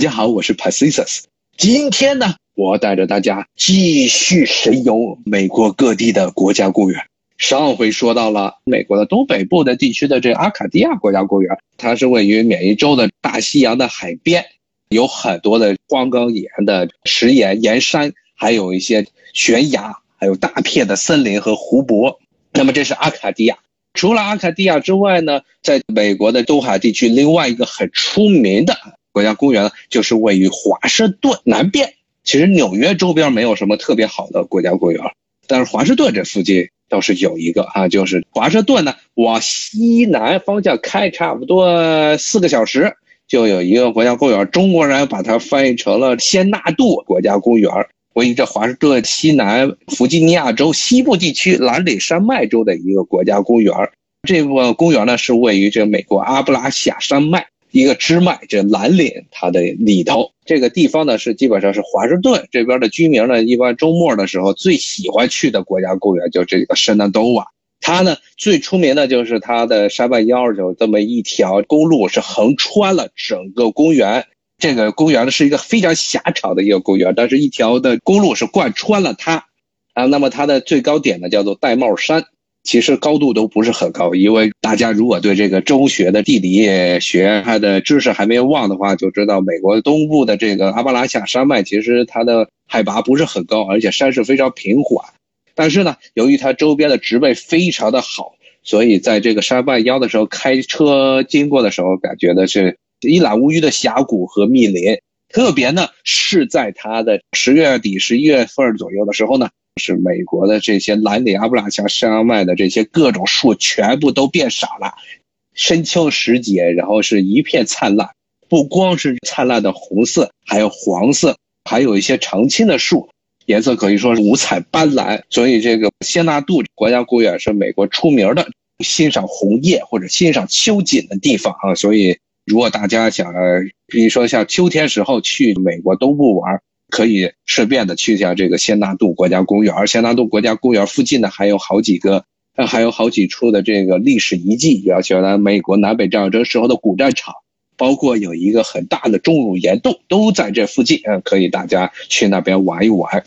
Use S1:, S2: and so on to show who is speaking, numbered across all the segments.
S1: 大家好，我是 Pacisus。今天呢，我带着大家继续神游美国各地的国家公园。上回说到了美国的东北部的地区的这阿卡迪亚国家公园，它是位于缅因州的大西洋的海边，有很多的荒冈野的石岩岩山，还有一些悬崖，还有大片的森林和湖泊。那么这是阿卡迪亚。除了阿卡迪亚之外呢，在美国的东海地区，另外一个很出名的国家公园呢，就是位于华盛顿南边。其实纽约周边没有什么特别好的国家公园，但是华盛顿这附近倒是有一个啊，就是华盛顿呢，往西南方向开差不多四个小时，就有一个国家公园，中国人把它翻译成了仙纳度国家公园。位于这华盛顿西南弗吉尼亚州西部地区兰里山脉州的一个国家公园。这个公园呢是位于这美国阿布拉西亚山脉一个支脉，这蓝岭它的里头。这个地方呢是基本上是华盛顿这边的居民呢，一般周末的时候最喜欢去的国家公园，就这个圣纳多瓦。它呢最出名的就是它的山脉腰有这么一条公路，是横穿了整个公园。这个公园呢是一个非常狭长的一个公园，但是一条的公路是贯穿了它，啊，那么它的最高点呢叫做戴帽山，其实高度都不是很高，因为大家如果对这个中学的地理学它的知识还没有忘的话，就知道美国东部的这个阿巴拉夏山脉其实它的海拔不是很高，而且山势非常平缓，但是呢，由于它周边的植被非常的好，所以在这个山脉腰的时候开车经过的时候，感觉的是。一览无余的峡谷和密林，特别呢是在它的十月底、十一月份左右的时候呢，是美国的这些蓝里阿布拉加山脉的这些各种树全部都变少了，深秋时节，然后是一片灿烂，不光是灿烂的红色，还有黄色，还有一些常青的树，颜色可以说是五彩斑斓。所以这个仙纳度国家公园是美国出名的欣赏红叶或者欣赏秋景的地方啊，所以。如果大家想，比如说像秋天时候去美国东部玩，可以顺便的去一下这个仙纳度国家公园。仙纳度国家公园附近呢，还有好几个，还有好几处的这个历史遗迹，要像咱美国南北战争时候的古战场，包括有一个很大的钟乳岩洞，都在这附近。嗯，可以大家去那边玩一玩。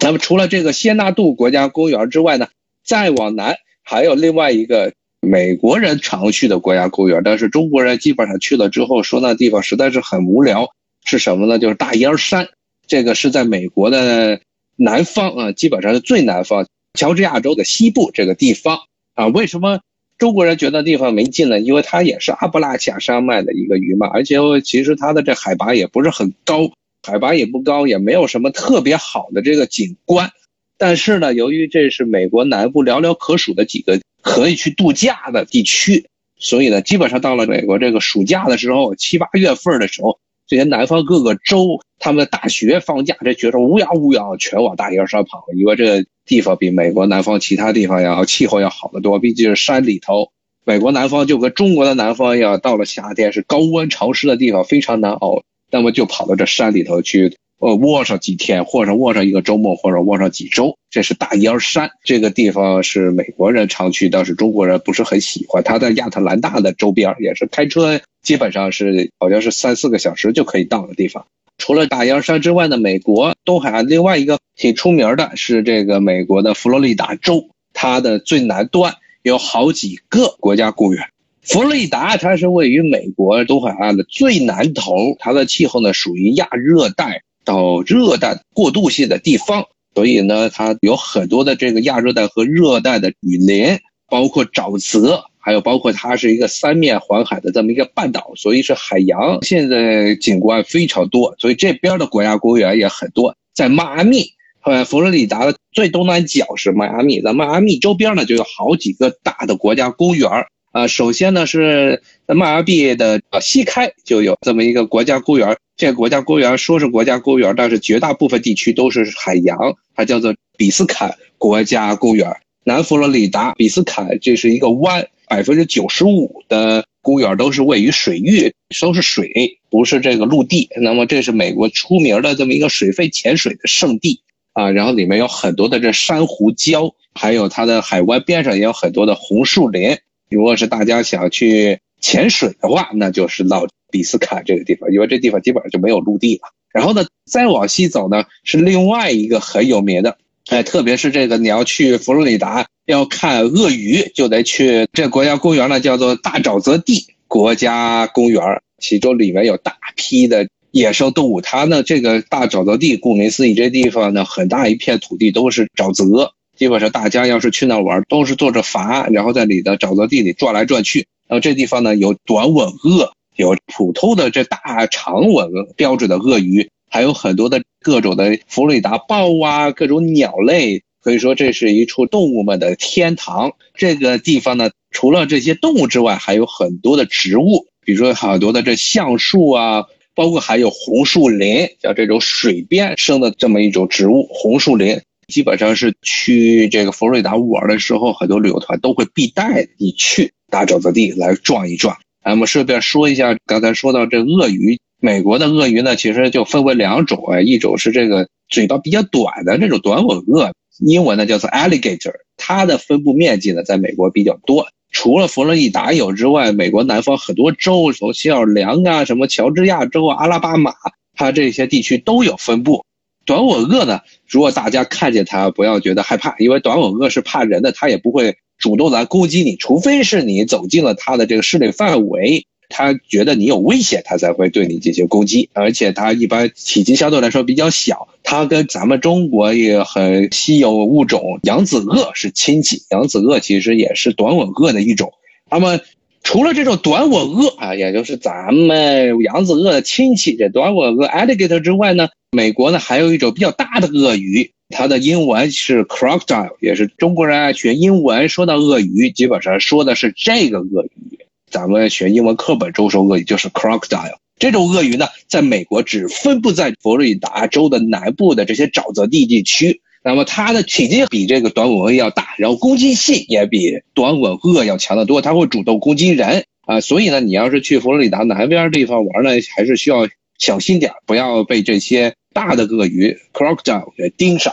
S1: 那么除了这个仙纳度国家公园之外呢，再往南还有另外一个。美国人常去的国家公园，但是中国人基本上去了之后说那地方实在是很无聊，是什么呢？就是大烟山，这个是在美国的南方啊，基本上是最南方，乔治亚州的西部这个地方啊。为什么中国人觉得地方没劲呢？因为它也是阿布拉契亚山脉的一个余脉，而且其实它的这海拔也不是很高，海拔也不高，也没有什么特别好的这个景观。但是呢，由于这是美国南部寥寥可数的几个。可以去度假的地区，所以呢，基本上到了美国这个暑假的时候，七八月份的时候，这些南方各个州他们的大学放假，这学生乌泱乌泱全往大烟山跑，因为这个地方比美国南方其他地方要气候要好得多，毕竟是山里头。美国南方就跟中国的南方一样，到了夏天是高温潮湿的地方，非常难熬，那么就跑到这山里头去。呃，窝上几天，或者窝上一个周末，或者窝上几周。这是大烟山这个地方是美国人常去，但是中国人不是很喜欢。它在亚特兰大的周边，也是开车基本上是好像是三四个小时就可以到的地方。除了大烟山之外呢，美国东海岸另外一个挺出名的是这个美国的佛罗里达州，它的最南端有好几个国家公园。佛罗里达它是位于美国东海岸的最南头，它的气候呢属于亚热带。到热带过渡性的地方，所以呢，它有很多的这个亚热带和热带的雨林，包括沼泽，还有包括它是一个三面环海的这么一个半岛，所以是海洋现在景观非常多，所以这边的国家公园也很多。在迈阿密，呃，佛罗里达的最东南角是迈阿密，在迈阿密周边呢就有好几个大的国家公园啊。首先呢是在迈阿密的西开就有这么一个国家公园。这个国家公园说是国家公园，但是绝大部分地区都是海洋，它叫做比斯坎国家公园。南佛罗里达比斯坎这是一个湾，百分之九十五的公园都是位于水域，都是水，不是这个陆地。那么这是美国出名的这么一个水肺潜水的圣地啊，然后里面有很多的这珊瑚礁，还有它的海湾边上也有很多的红树林。如果是大家想去。潜水的话，那就是到比斯卡这个地方，因为这地方基本上就没有陆地了。然后呢，再往西走呢，是另外一个很有名的，哎，特别是这个你要去佛罗里达要看鳄鱼，就得去这国家公园呢，叫做大沼泽地国家公园，其中里面有大批的野生动物。它呢，这个大沼泽地，顾名思义，这地方呢，很大一片土地都是沼泽，基本上大家要是去那玩，都是坐着筏，然后在里的沼泽地里转来转去。然后这地方呢，有短吻鳄，有普通的这大长吻标准的鳄鱼，还有很多的各种的佛罗里达豹啊，各种鸟类，可以说这是一处动物们的天堂。这个地方呢，除了这些动物之外，还有很多的植物，比如说好多的这橡树啊，包括还有红树林，像这种水边生的这么一种植物，红树林基本上是去这个佛罗里达玩的时候，很多旅游团都会必带你去。大沼泽地来转一转，那么顺便说一下，刚才说到这鳄鱼，美国的鳄鱼呢，其实就分为两种啊，一种是这个嘴巴比较短的这种短吻鳄，英文呢叫做 alligator，它的分布面积呢在美国比较多，除了佛罗里达有之外，美国南方很多州，从西奥良啊、什么乔治亚州啊、阿拉巴马，它这些地区都有分布。短吻鳄呢，如果大家看见它，不要觉得害怕，因为短吻鳄是怕人的，它也不会。主动来攻击你，除非是你走进了它的这个势力范围，他觉得你有危险，他才会对你进行攻击。而且他一般体积相对来说比较小，它跟咱们中国也很稀有物种扬子鳄是亲戚。扬子鳄其实也是短吻鳄的一种。那么除了这种短吻鳄啊，也就是咱们扬子鳄的亲戚这短吻鳄 alligator 之外呢，美国呢还有一种比较大的鳄鱼。它的英文是 crocodile，也是中国人爱学英文，说到鳄鱼，基本上说的是这个鳄鱼。咱们学英文课本中说鳄鱼就是 crocodile。这种鳄鱼呢，在美国只分布在佛罗里达州的南部的这些沼泽地地区。那么它的体积比这个短吻鳄要大，然后攻击性也比短吻鳄要强得多，它会主动攻击人啊。所以呢，你要是去佛罗里达南边地方玩呢，还是需要小心点，不要被这些。大的鳄鱼 crocodile 给盯上。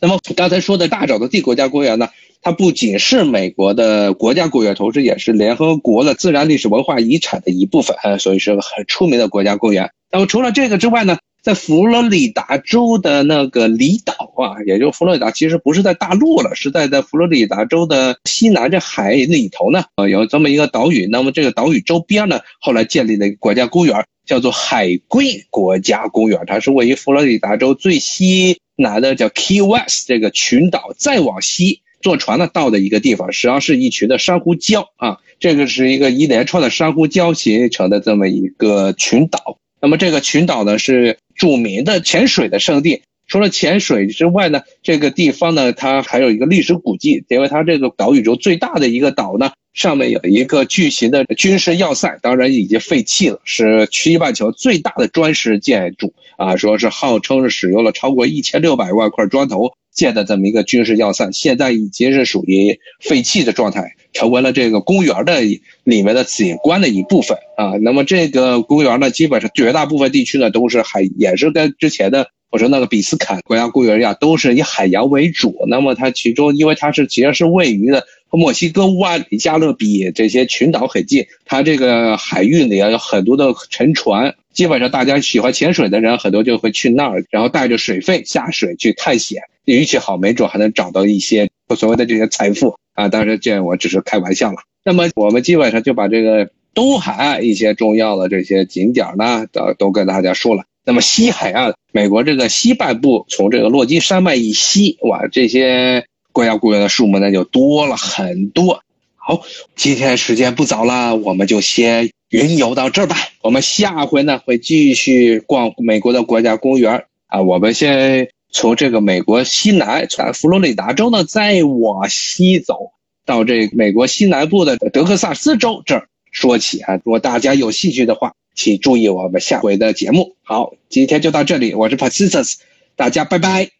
S1: 那么刚才说的大沼泽地国家公园呢，它不仅是美国的国家公园，同时也是联合国的自然历史文化遗产的一部分，所以是个很出名的国家公园。那么除了这个之外呢，在佛罗里达州的那个离岛啊，也就佛罗里达其实不是在大陆了，是在在佛罗里达州的西南这海里头呢，呃，有这么一个岛屿。那么这个岛屿周边呢，后来建立了一个国家公园。叫做海龟国家公园，它是位于佛罗里达州最西南的叫 Key West 这个群岛，再往西坐船呢到的一个地方，实际上是一群的珊瑚礁啊，这个是一个一连串的珊瑚礁形成的这么一个群岛。那么这个群岛呢是著名的潜水的圣地，除了潜水之外呢，这个地方呢它还有一个历史古迹，因为它这个岛屿中最大的一个岛呢。上面有一个巨型的军事要塞，当然已经废弃了，是西半球最大的砖石建筑啊，说是号称是使用了超过一千六百万块砖头建的这么一个军事要塞，现在已经是属于废弃的状态，成为了这个公园的里面的景观的一部分啊。那么这个公园呢，基本上绝大部分地区呢都是海，也是跟之前的我说那个比斯坎国家公园一样，都是以海洋为主。那么它其中，因为它是其实是位于的。墨西哥湾、加勒比这些群岛很近，它这个海域里啊有很多的沉船，基本上大家喜欢潜水的人很多就会去那儿，然后带着水费下水去探险，运气好没准还能找到一些所谓的这些财富啊。当然这我只是开玩笑了。那么我们基本上就把这个东海岸一些重要的这些景点呢，都都跟大家说了。那么西海岸，美国这个西半部，从这个落基山脉以西，哇，这些。国家公园的数目那就多了很多。好，今天时间不早了，我们就先云游到这儿吧。我们下回呢会继续逛美国的国家公园啊。我们先从这个美国西南，从佛罗里达州呢再往西走到这美国西南部的德克萨斯州这儿说起啊。如果大家有兴趣的话，请注意我们下回的节目。好，今天就到这里，我是 Pacific，大家拜拜。